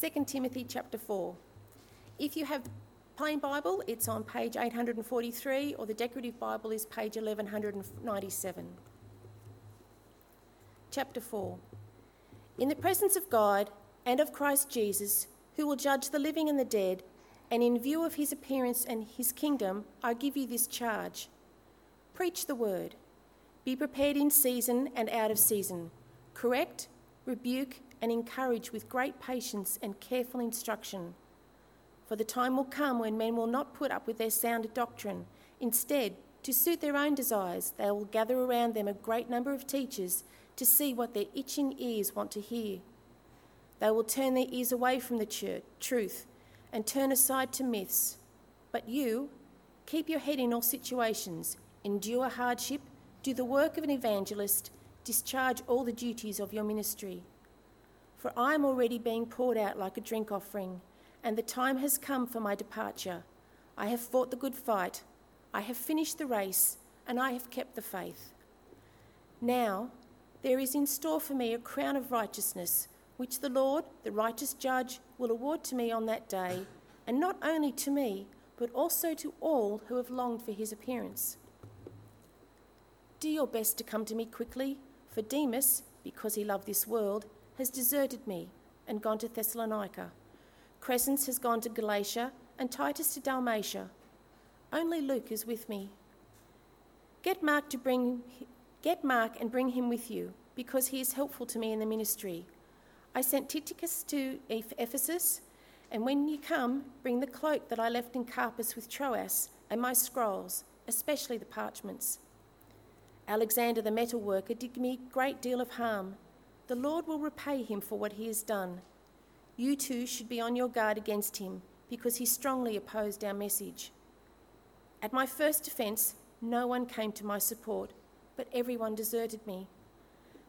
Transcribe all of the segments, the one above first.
2 Timothy chapter 4. If you have plain Bible, it's on page 843, or the decorative Bible is page 1197. Chapter 4. In the presence of God and of Christ Jesus, who will judge the living and the dead, and in view of his appearance and his kingdom, I give you this charge Preach the word. Be prepared in season and out of season. Correct, rebuke, and encourage with great patience and careful instruction. For the time will come when men will not put up with their sound doctrine. Instead, to suit their own desires, they will gather around them a great number of teachers to see what their itching ears want to hear. They will turn their ears away from the church, truth and turn aside to myths. But you, keep your head in all situations, endure hardship, do the work of an evangelist, discharge all the duties of your ministry. For I am already being poured out like a drink offering, and the time has come for my departure. I have fought the good fight, I have finished the race, and I have kept the faith. Now, there is in store for me a crown of righteousness, which the Lord, the righteous judge, will award to me on that day, and not only to me, but also to all who have longed for his appearance. Do your best to come to me quickly, for Demas, because he loved this world, has deserted me and gone to Thessalonica. Crescens has gone to Galatia, and Titus to Dalmatia. Only Luke is with me. Get Mark to bring get Mark and bring him with you, because he is helpful to me in the ministry. I sent Tychicus to Ephesus, and when you come, bring the cloak that I left in Carpus with Troas, and my scrolls, especially the parchments. Alexander the metal worker did me a great deal of harm. The Lord will repay him for what he has done. You too should be on your guard against him, because he strongly opposed our message. At my first offence, no one came to my support, but everyone deserted me.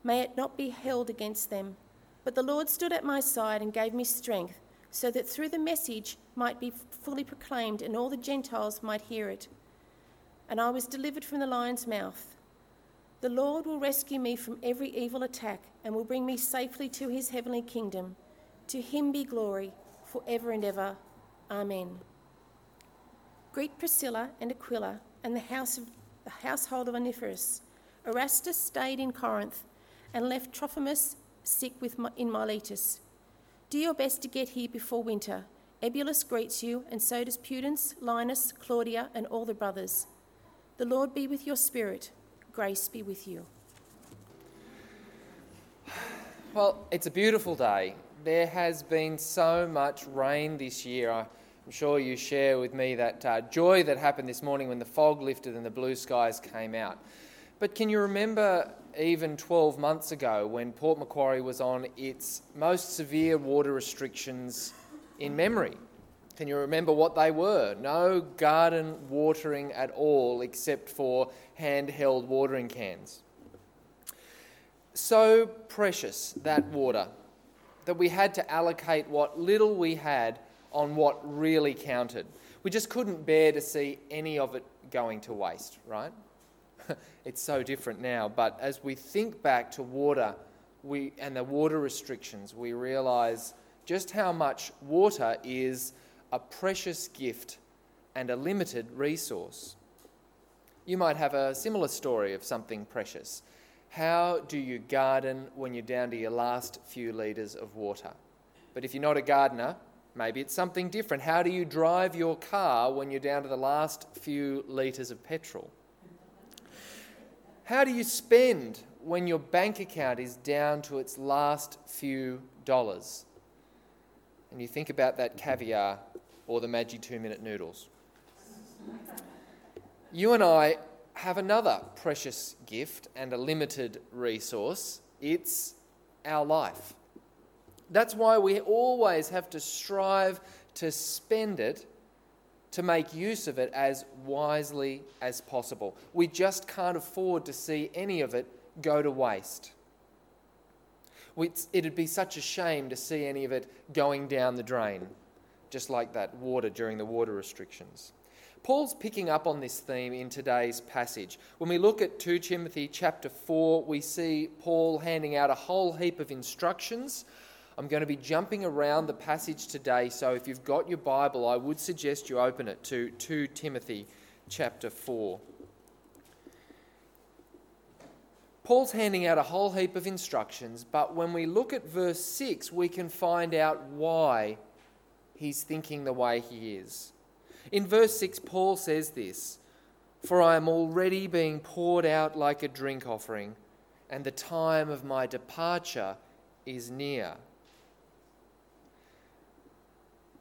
May it not be held against them. But the Lord stood at my side and gave me strength, so that through the message might be fully proclaimed and all the Gentiles might hear it. And I was delivered from the lion's mouth. The Lord will rescue me from every evil attack and will bring me safely to his heavenly kingdom. To him be glory for ever and ever. Amen. Greet Priscilla and Aquila and the, house of, the household of Onesiphorus. Erastus stayed in Corinth and left Trophimus sick with in Miletus. Do your best to get here before winter. Eubulus greets you, and so does Pudens, Linus, Claudia, and all the brothers. The Lord be with your spirit. Grace be with you. Well, it's a beautiful day. There has been so much rain this year. I'm sure you share with me that uh, joy that happened this morning when the fog lifted and the blue skies came out. But can you remember even 12 months ago when Port Macquarie was on its most severe water restrictions in memory? Can you remember what they were? No garden watering at all except for handheld watering cans. So precious, that water, that we had to allocate what little we had on what really counted. We just couldn't bear to see any of it going to waste, right? it's so different now. But as we think back to water we, and the water restrictions, we realise just how much water is a precious gift and a limited resource. You might have a similar story of something precious. How do you garden when you're down to your last few litres of water? But if you're not a gardener, maybe it's something different. How do you drive your car when you're down to the last few litres of petrol? How do you spend when your bank account is down to its last few dollars? And you think about that caviar or the Maggi two minute noodles. You and I have another precious gift and a limited resource it's our life. That's why we always have to strive to spend it to make use of it as wisely as possible. We just can't afford to see any of it go to waste. It'd be such a shame to see any of it going down the drain just like that water during the water restrictions. Paul's picking up on this theme in today's passage. When we look at 2 Timothy chapter 4, we see Paul handing out a whole heap of instructions I'm going to be jumping around the passage today, so if you've got your Bible, I would suggest you open it to 2 Timothy chapter 4. Paul's handing out a whole heap of instructions, but when we look at verse 6, we can find out why he's thinking the way he is. In verse 6, Paul says this For I am already being poured out like a drink offering, and the time of my departure is near.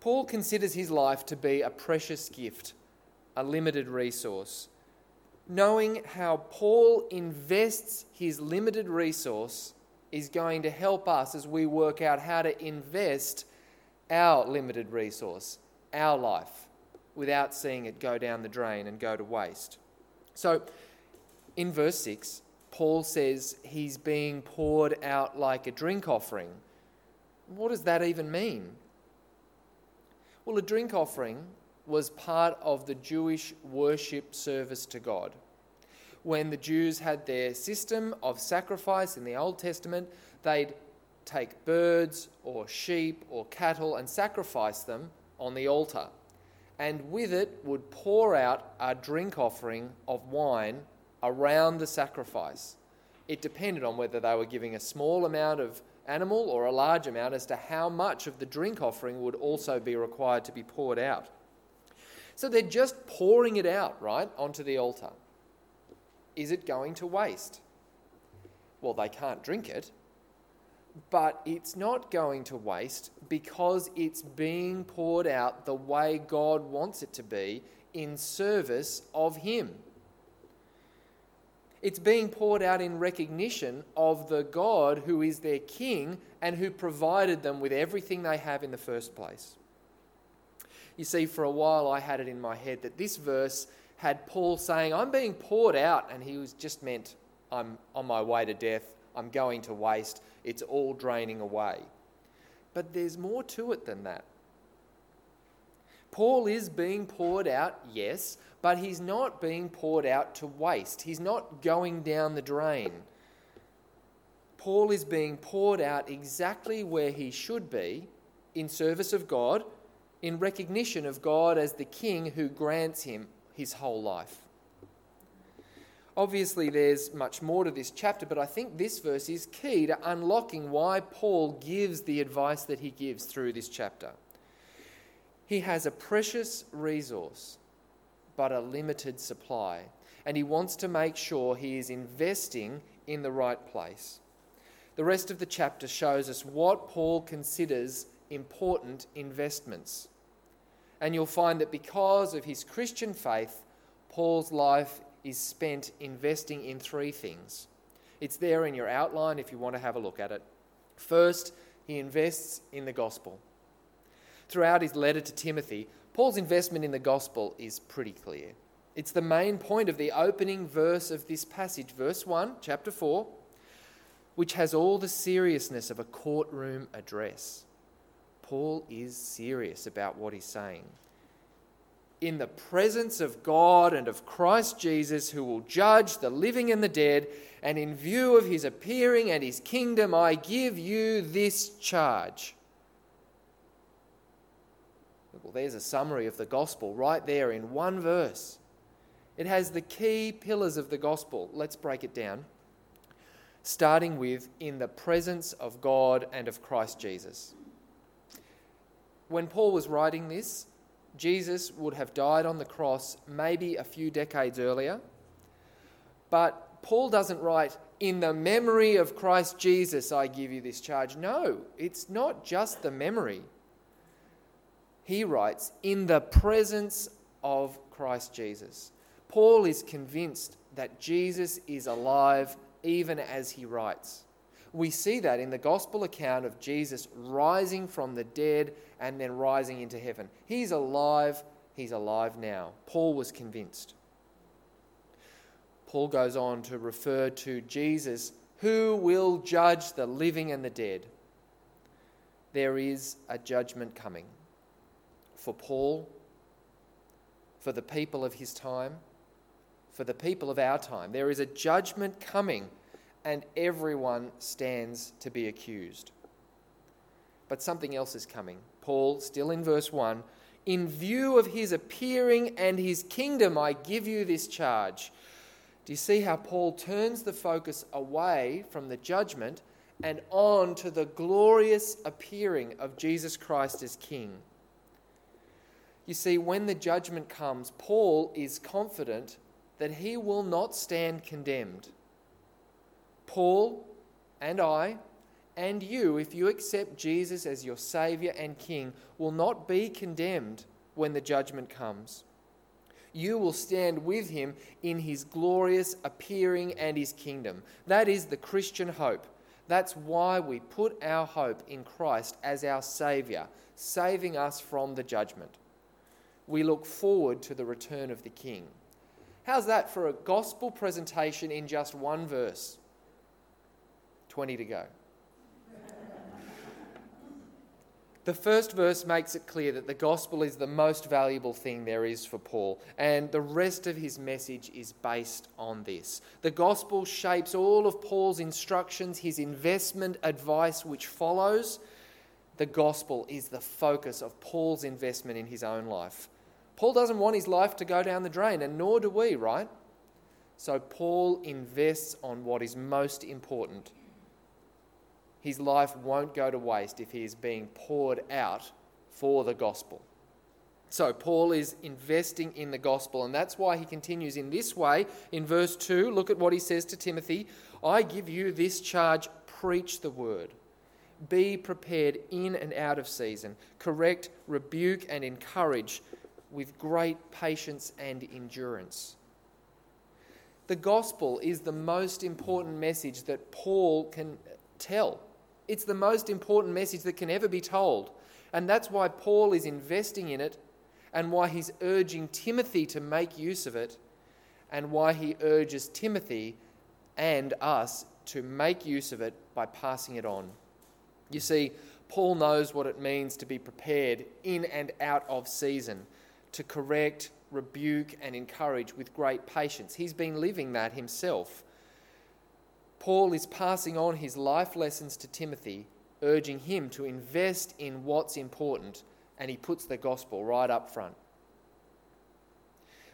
Paul considers his life to be a precious gift, a limited resource. Knowing how Paul invests his limited resource is going to help us as we work out how to invest our limited resource, our life, without seeing it go down the drain and go to waste. So, in verse 6, Paul says he's being poured out like a drink offering. What does that even mean? Well, a drink offering was part of the Jewish worship service to God. When the Jews had their system of sacrifice in the Old Testament, they'd take birds or sheep or cattle and sacrifice them on the altar. And with it would pour out a drink offering of wine around the sacrifice. It depended on whether they were giving a small amount of animal or a large amount as to how much of the drink offering would also be required to be poured out. So they're just pouring it out, right, onto the altar. Is it going to waste? Well, they can't drink it, but it's not going to waste because it's being poured out the way God wants it to be in service of Him. It's being poured out in recognition of the God who is their king and who provided them with everything they have in the first place. You see, for a while I had it in my head that this verse had Paul saying, I'm being poured out, and he was just meant, I'm on my way to death, I'm going to waste, it's all draining away. But there's more to it than that. Paul is being poured out, yes, but he's not being poured out to waste. He's not going down the drain. Paul is being poured out exactly where he should be in service of God, in recognition of God as the King who grants him his whole life. Obviously, there's much more to this chapter, but I think this verse is key to unlocking why Paul gives the advice that he gives through this chapter. He has a precious resource but a limited supply. And he wants to make sure he is investing in the right place. The rest of the chapter shows us what Paul considers important investments. And you'll find that because of his Christian faith, Paul's life is spent investing in three things. It's there in your outline if you want to have a look at it. First, he invests in the gospel. Throughout his letter to Timothy, Paul's investment in the gospel is pretty clear. It's the main point of the opening verse of this passage, verse 1, chapter 4, which has all the seriousness of a courtroom address. Paul is serious about what he's saying. In the presence of God and of Christ Jesus, who will judge the living and the dead, and in view of his appearing and his kingdom, I give you this charge well, there's a summary of the gospel right there in one verse. It has the key pillars of the gospel. Let's break it down. Starting with, in the presence of God and of Christ Jesus. When Paul was writing this, Jesus would have died on the cross maybe a few decades earlier. But Paul doesn't write, in the memory of Christ Jesus, I give you this charge. No, it's not just the memory he writes, in the presence of Christ Jesus. Paul is convinced that Jesus is alive even as he writes. We see that in the gospel account of Jesus rising from the dead and then rising into heaven. He's alive, he's alive now. Paul was convinced. Paul goes on to refer to Jesus who will judge the living and the dead. There is a judgment coming for Paul, for the people of his time, for the people of our time. There is a judgment coming, and everyone stands to be accused. But something else is coming. Paul, still in verse 1, in view of his appearing and his kingdom, I give you this charge. Do you see how Paul turns the focus away from the judgment and on to the glorious appearing of Jesus Christ as King? You see, when the judgment comes, Paul is confident that he will not stand condemned. Paul and I and you, if you accept Jesus as your Saviour and King, will not be condemned when the judgment comes. You will stand with him in his glorious appearing and his kingdom. That is the Christian hope. That's why we put our hope in Christ as our Saviour, saving us from the judgment. We look forward to the return of the King. How's that for a gospel presentation in just one verse? 20 to go. The first verse makes it clear that the gospel is the most valuable thing there is for Paul, and the rest of his message is based on this. The gospel shapes all of Paul's instructions, his investment advice, which follows. The gospel is the focus of Paul's investment in his own life. Paul doesn't want his life to go down the drain, and nor do we, right? So Paul invests on what is most important his life won't go to waste if he is being poured out for the gospel. So, Paul is investing in the gospel, and that's why he continues in this way in verse 2. Look at what he says to Timothy I give you this charge preach the word. Be prepared in and out of season. Correct, rebuke, and encourage with great patience and endurance. The gospel is the most important message that Paul can tell it's the most important message that can ever be told. And that's why Paul is investing in it and why he's urging Timothy to make use of it and why he urges Timothy and us to make use of it by passing it on. You see, Paul knows what it means to be prepared in and out of season, to correct, rebuke, and encourage with great patience. He's been living that himself. Paul is passing on his life lessons to Timothy, urging him to invest in what's important, and he puts the gospel right up front.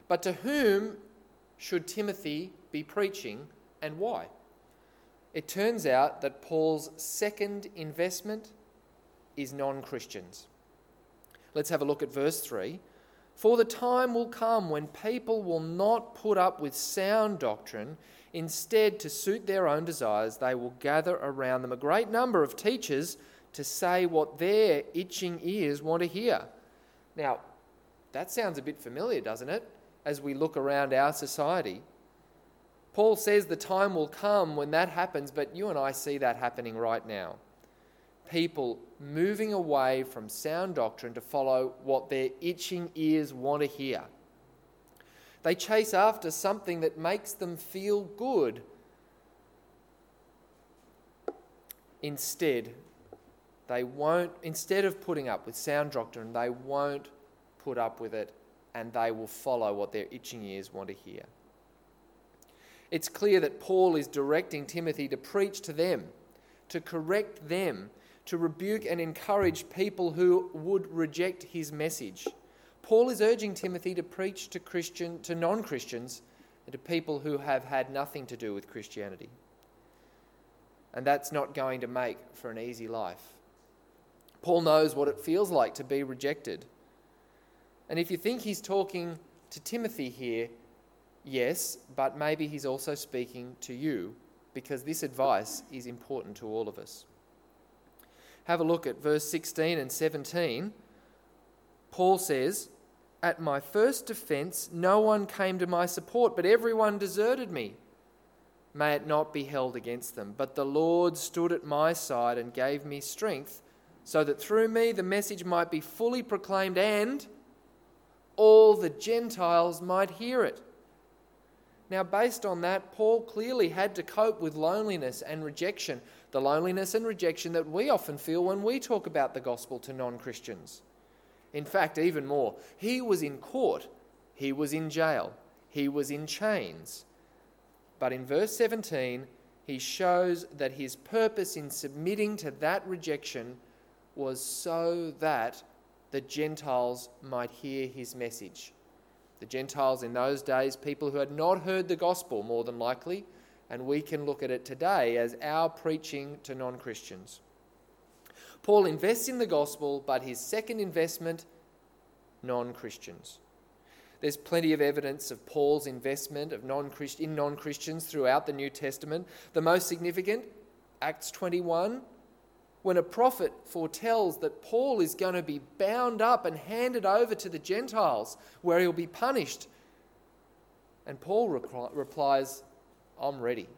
But to whom should Timothy be preaching and why? It turns out that Paul's second investment is non Christians. Let's have a look at verse 3. For the time will come when people will not put up with sound doctrine Instead, to suit their own desires, they will gather around them a great number of teachers to say what their itching ears want to hear. Now, that sounds a bit familiar, doesn't it? As we look around our society. Paul says the time will come when that happens, but you and I see that happening right now. People moving away from sound doctrine to follow what their itching ears want to hear. They chase after something that makes them feel good. Instead, they won't, instead of putting up with sound doctrine, they won't put up with it and they will follow what their itching ears want to hear. It's clear that Paul is directing Timothy to preach to them, to correct them, to rebuke and encourage people who would reject his message. Paul is urging Timothy to preach to Christian to non-Christians and to people who have had nothing to do with Christianity. And that's not going to make for an easy life. Paul knows what it feels like to be rejected. And if you think he's talking to Timothy here, yes, but maybe he's also speaking to you because this advice is important to all of us. Have a look at verse 16 and 17. Paul says, at my first defense, no one came to my support, but everyone deserted me. May it not be held against them. But the Lord stood at my side and gave me strength, so that through me the message might be fully proclaimed and all the Gentiles might hear it. Now, based on that, Paul clearly had to cope with loneliness and rejection, the loneliness and rejection that we often feel when we talk about the gospel to non Christians. In fact, even more, he was in court, he was in jail, he was in chains. But in verse 17, he shows that his purpose in submitting to that rejection was so that the Gentiles might hear his message. The Gentiles in those days, people who had not heard the gospel, more than likely, and we can look at it today as our preaching to non Christians. Paul invests in the gospel, but his second investment, non Christians. There's plenty of evidence of Paul's investment of non-Christ- in non Christians throughout the New Testament. The most significant, Acts 21, when a prophet foretells that Paul is going to be bound up and handed over to the Gentiles, where he'll be punished. And Paul replies, I'm ready.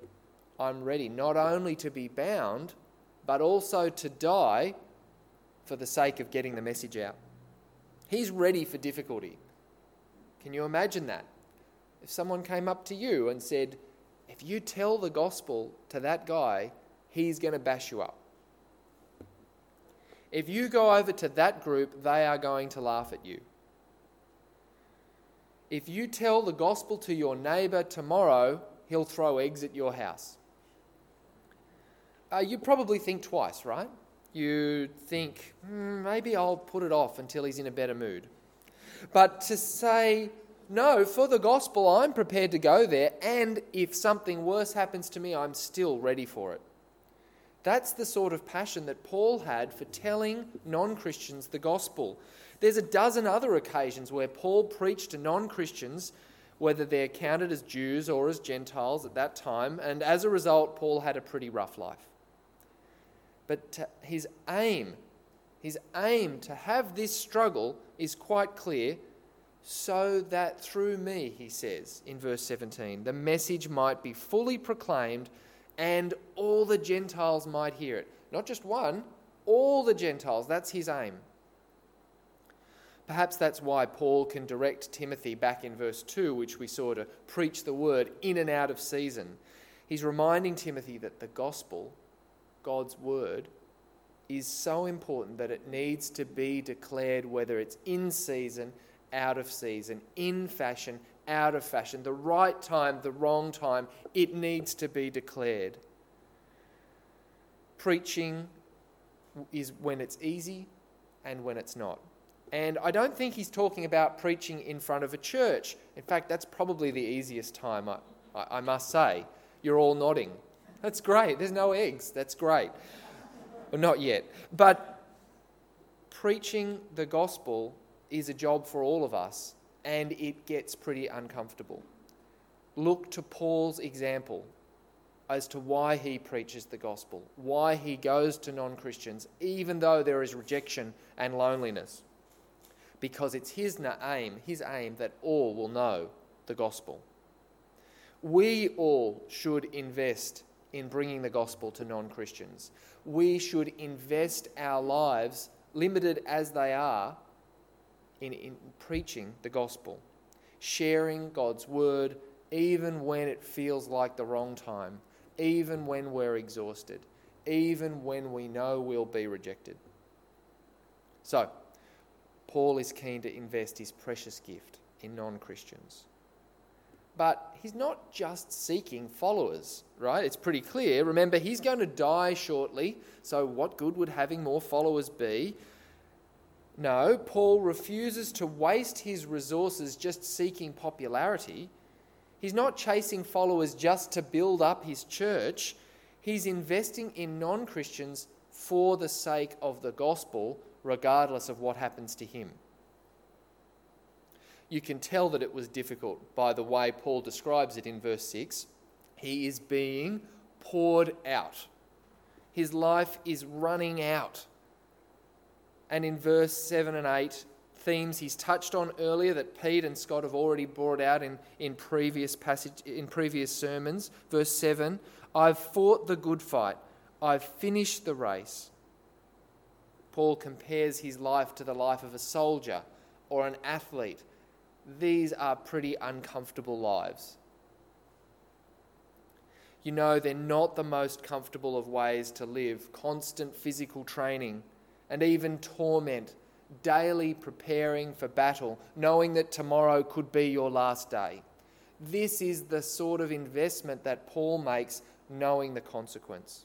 I'm ready not only to be bound, but also to die for the sake of getting the message out. He's ready for difficulty. Can you imagine that? If someone came up to you and said, if you tell the gospel to that guy, he's going to bash you up. If you go over to that group, they are going to laugh at you. If you tell the gospel to your neighbor tomorrow, he'll throw eggs at your house. Uh, you probably think twice, right? You think, mm, maybe I'll put it off until he's in a better mood. But to say, no, for the gospel, I'm prepared to go there, and if something worse happens to me, I'm still ready for it. That's the sort of passion that Paul had for telling non Christians the gospel. There's a dozen other occasions where Paul preached to non Christians, whether they're counted as Jews or as Gentiles at that time, and as a result, Paul had a pretty rough life. But his aim, his aim to have this struggle is quite clear, so that through me, he says in verse 17, the message might be fully proclaimed and all the Gentiles might hear it. Not just one, all the Gentiles. That's his aim. Perhaps that's why Paul can direct Timothy back in verse 2, which we saw to preach the word in and out of season. He's reminding Timothy that the gospel, God's word, is so important that it needs to be declared whether it's in season, out of season, in fashion, out of fashion, the right time, the wrong time, it needs to be declared. Preaching is when it's easy and when it's not. And I don't think he's talking about preaching in front of a church. In fact, that's probably the easiest time, I, I must say. You're all nodding. That's great. There's no eggs. That's great. Well, not yet. But preaching the gospel is a job for all of us and it gets pretty uncomfortable. Look to Paul's example as to why he preaches the gospel, why he goes to non Christians, even though there is rejection and loneliness. Because it's his aim, his aim that all will know the gospel. We all should invest in bringing the gospel to non Christians. We should invest our lives, limited as they are, in, in preaching the gospel, sharing God's word, even when it feels like the wrong time, even when we're exhausted, even when we know we'll be rejected. So, Paul is keen to invest his precious gift in non Christians. But he's not just seeking followers, right? It's pretty clear. Remember, he's going to die shortly, so what good would having more followers be? No, Paul refuses to waste his resources just seeking popularity. He's not chasing followers just to build up his church. He's investing in non Christians for the sake of the gospel, regardless of what happens to him. You can tell that it was difficult by the way Paul describes it in verse 6. He is being poured out, his life is running out and in verse 7 and 8, themes he's touched on earlier that Pete and Scott have already brought out in, in previous passage in previous sermons. Verse 7, I've fought the good fight, I've finished the race. Paul compares his life to the life of a soldier or an athlete. These are pretty uncomfortable lives. You know, they're not the most comfortable of ways to live. Constant physical training and even torment, daily preparing for battle, knowing that tomorrow could be your last day. This is the sort of investment that Paul makes, knowing the consequence.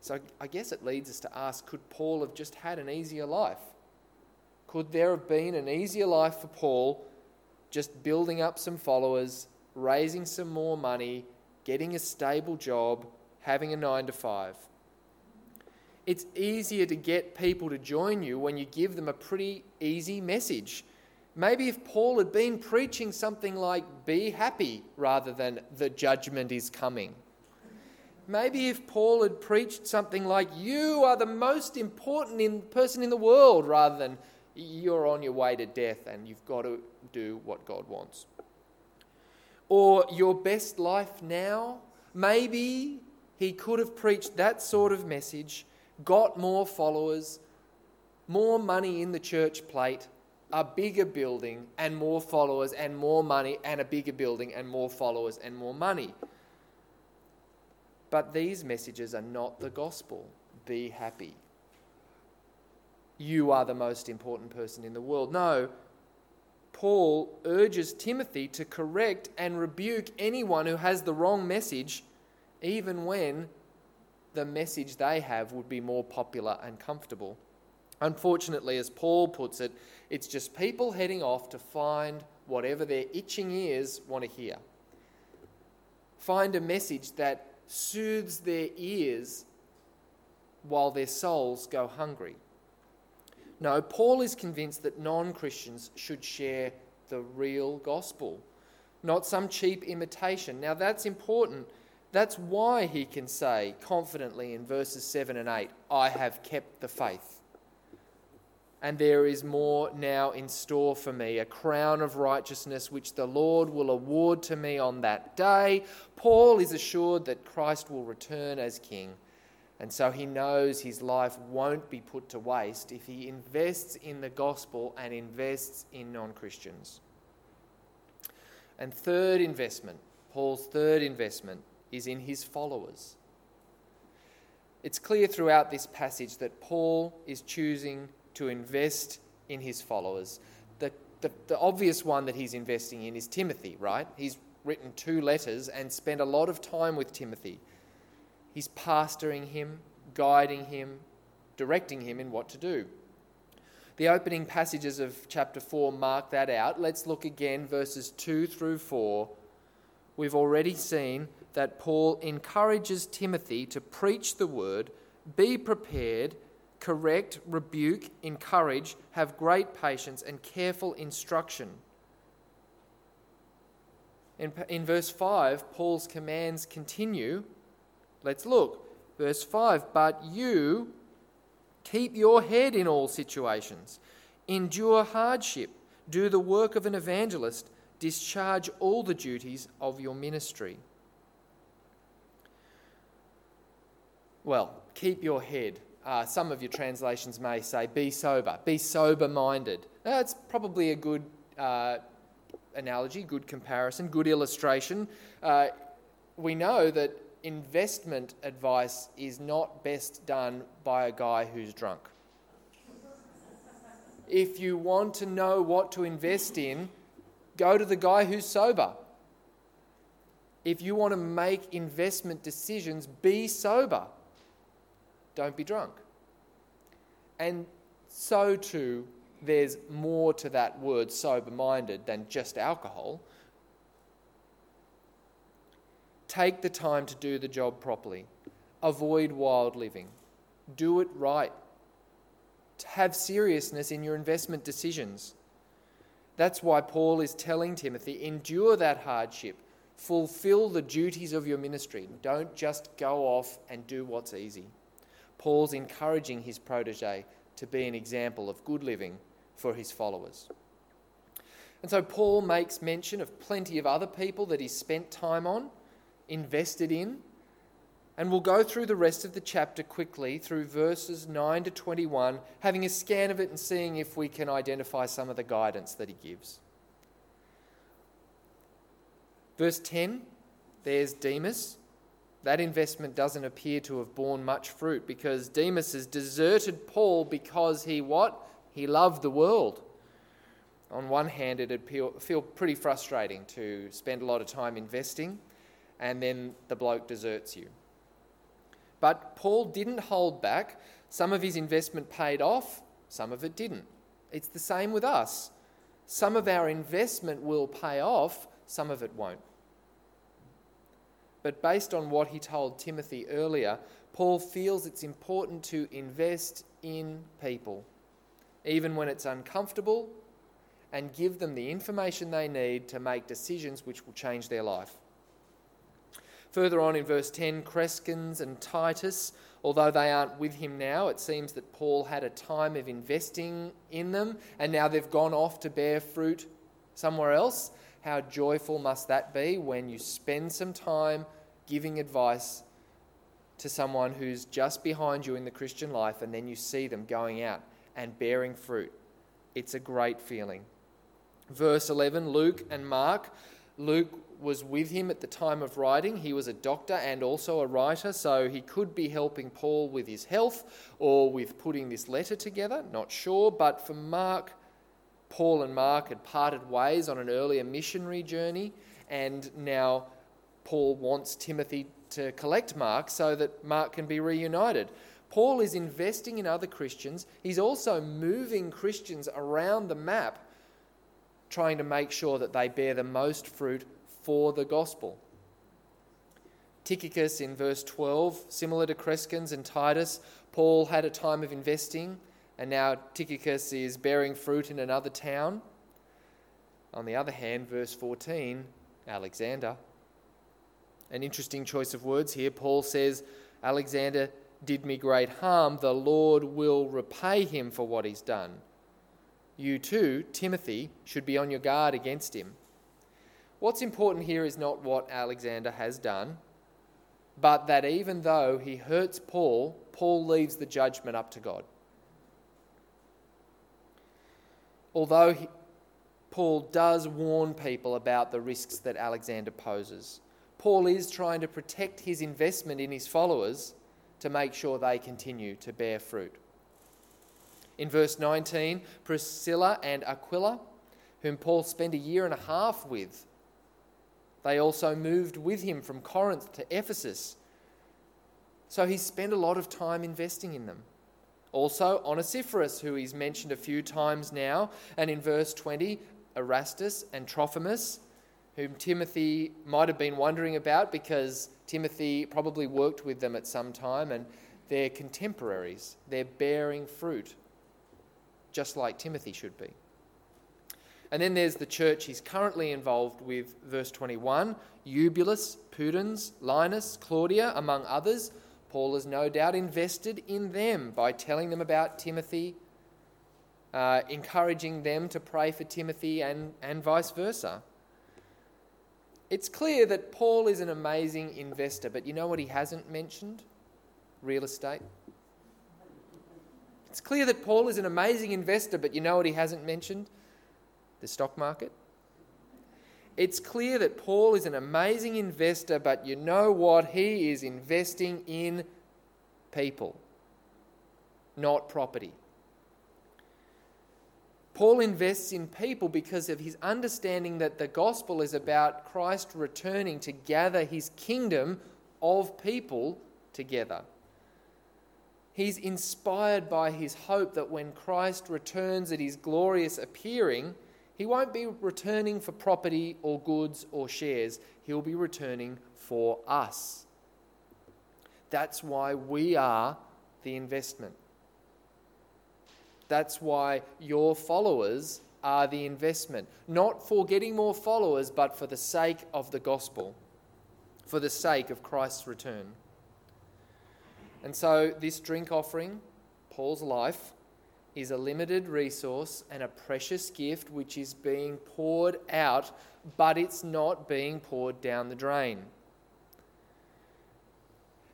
So I guess it leads us to ask could Paul have just had an easier life? Could there have been an easier life for Paul just building up some followers, raising some more money, getting a stable job, having a nine to five? It's easier to get people to join you when you give them a pretty easy message. Maybe if Paul had been preaching something like, be happy, rather than the judgment is coming. Maybe if Paul had preached something like, you are the most important in, person in the world, rather than you're on your way to death and you've got to do what God wants. Or your best life now. Maybe he could have preached that sort of message got more followers, more money in the church plate, a bigger building, and more followers, and more money, and a bigger building, and more followers, and more money. But these messages are not the gospel. Be happy. You are the most important person in the world. No, Paul urges Timothy to correct and rebuke anyone who has the wrong message, even when the message they have would be more popular and comfortable. Unfortunately, as Paul puts it, it's just people heading off to find whatever their itching ears want to hear. Find a message that soothes their ears while their souls go hungry. No, Paul is convinced that non Christians should share the real gospel, not some cheap imitation. Now, that's important that's why he can say confidently in verses 7 and 8, I have kept the faith. And there is more now in store for me, a crown of righteousness which the Lord will award to me on that day. Paul is assured that Christ will return as king. And so he knows his life won't be put to waste if he invests in the gospel and invests in non Christians. And third investment, Paul's third investment, is in his followers. It's clear throughout this passage that Paul is choosing to invest in his followers. The, the, the, obvious one that he's investing in is Timothy, right? He's written two letters and spent a lot of time with Timothy. He's pastoring him, guiding him, directing him in what to do. The opening passages of chapter 4 mark that out. Let's look again, verses 2 through 4. We've already seen that Paul encourages Timothy to preach the word, be prepared, correct, rebuke, encourage, have great patience, and careful instruction. In, in verse 5, Paul's commands continue. Let's look. Verse 5 But you keep your head in all situations, endure hardship, do the work of an evangelist, discharge all the duties of your ministry. Well, keep your head. Uh, some of your translations may say, be sober, be sober minded. That's probably a good uh, analogy, good comparison, good illustration. Uh, we know that investment advice is not best done by a guy who's drunk. If you want to know what to invest in, go to the guy who's sober. If you want to make investment decisions, be sober don't be drunk. And so too, there's more to that word sober minded than just alcohol. Take the time to do the job properly. Avoid wild living. Do it right. Have seriousness in your investment decisions. That's why Paul is telling Timothy endure that hardship, fulfill the duties of your ministry. Don't just go off and do what's easy. Paul's encouraging his protege to be an example of good living for his followers. And so Paul makes mention of plenty of other people that he spent time on, invested in, and we'll go through the rest of the chapter quickly through verses 9 to 21, having a scan of it and seeing if we can identify some of the guidance that he gives. Verse 10 there's Demas, that investment doesn't appear to have borne much fruit because Demas has deserted Paul because he what? He loved the world. On one hand, it'd feel pretty frustrating to spend a lot of time investing and then the bloke deserts you. But Paul didn't hold back. Some of his investment paid off, some of it didn't. It's the same with us. Some of our investment will pay off, some of it won't. But based on what he told Timothy earlier, Paul feels it's important to invest in people, even when it's uncomfortable, and give them the information they need to make decisions which will change their life. Further on in verse 10, Crescens and Titus, although they aren't with him now, it seems that Paul had a time of investing in them and now they've gone off to bear fruit somewhere else. How joyful must that be when you spend some time giving advice to someone who's just behind you in the Christian life and then you see them going out and bearing fruit. It's a great feeling. Verse 11 Luke and Mark. Luke was with him at the time of writing. He was a doctor and also a writer, so he could be helping Paul with his health or with putting this letter together, not sure. But for Mark, Paul and Mark had parted ways on an earlier missionary journey, and now Paul wants Timothy to collect Mark so that Mark can be reunited. Paul is investing in other Christians. He's also moving Christians around the map, trying to make sure that they bear the most fruit for the gospel. Tychicus in verse 12, similar to Crescens and Titus, Paul had a time of investing, and now Tychicus is bearing fruit in another town. On the other hand, verse 14, Alexander an interesting choice of words here. Paul says, Alexander did me great harm. The Lord will repay him for what he's done. You too, Timothy, should be on your guard against him. What's important here is not what Alexander has done, but that even though he hurts Paul, Paul leaves the judgment up to God. Although he, Paul does warn people about the risks that Alexander poses. Paul is trying to protect his investment in his followers to make sure they continue to bear fruit. In verse 19, Priscilla and Aquila, whom Paul spent a year and a half with, they also moved with him from Corinth to Ephesus. So he spent a lot of time investing in them. Also, Onesiphorus, who he's mentioned a few times now, and in verse 20, Erastus and Trophimus, whom Timothy might have been wondering about because Timothy probably worked with them at some time and they're contemporaries. They're bearing fruit, just like Timothy should be. And then there's the church he's currently involved with, verse 21 Eubulus, Pudens, Linus, Claudia, among others. Paul has no doubt invested in them by telling them about Timothy, uh, encouraging them to pray for Timothy, and, and vice versa. It's clear that Paul is an amazing investor, but you know what he hasn't mentioned? Real estate. It's clear that Paul is an amazing investor, but you know what he hasn't mentioned? The stock market. It's clear that Paul is an amazing investor, but you know what? He is investing in people, not property. Paul invests in people because of his understanding that the gospel is about Christ returning to gather his kingdom of people together. He's inspired by his hope that when Christ returns at his glorious appearing, he won't be returning for property or goods or shares, he'll be returning for us. That's why we are the investment. That's why your followers are the investment. Not for getting more followers, but for the sake of the gospel, for the sake of Christ's return. And so, this drink offering, Paul's life, is a limited resource and a precious gift which is being poured out, but it's not being poured down the drain.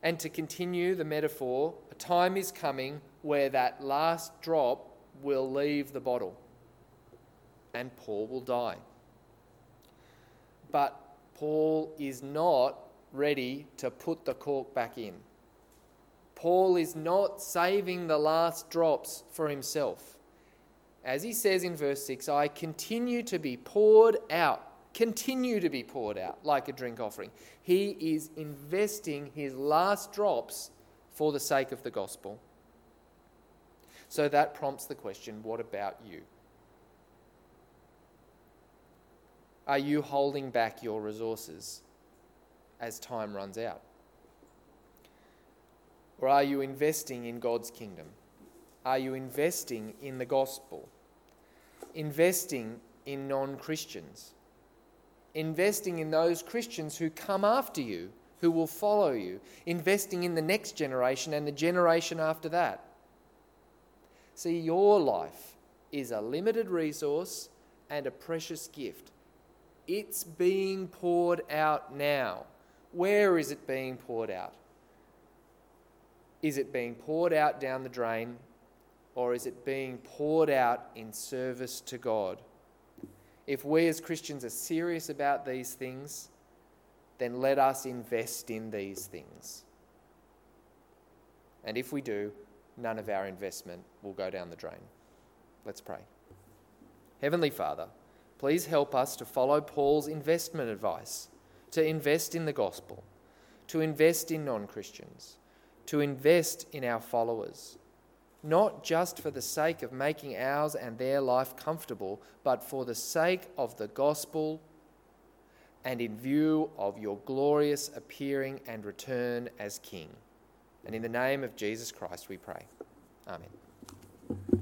And to continue the metaphor, a time is coming where that last drop will leave the bottle and Paul will die. But Paul is not ready to put the cork back in. Paul is not saving the last drops for himself. As he says in verse 6, I continue to be poured out, continue to be poured out like a drink offering. He is investing his last drops for the sake of the gospel. So that prompts the question what about you? Are you holding back your resources as time runs out? Or are you investing in God's kingdom? Are you investing in the gospel? Investing in non Christians? Investing in those Christians who come after you, who will follow you? Investing in the next generation and the generation after that? See, your life is a limited resource and a precious gift. It's being poured out now. Where is it being poured out? Is it being poured out down the drain or is it being poured out in service to God? If we as Christians are serious about these things, then let us invest in these things. And if we do, none of our investment will go down the drain. Let's pray. Heavenly Father, please help us to follow Paul's investment advice to invest in the gospel, to invest in non Christians, to invest in our followers, not just for the sake of making ours and their life comfortable, but for the sake of the gospel and in view of your glorious appearing and return as King. And in the name of Jesus Christ we pray. Amen.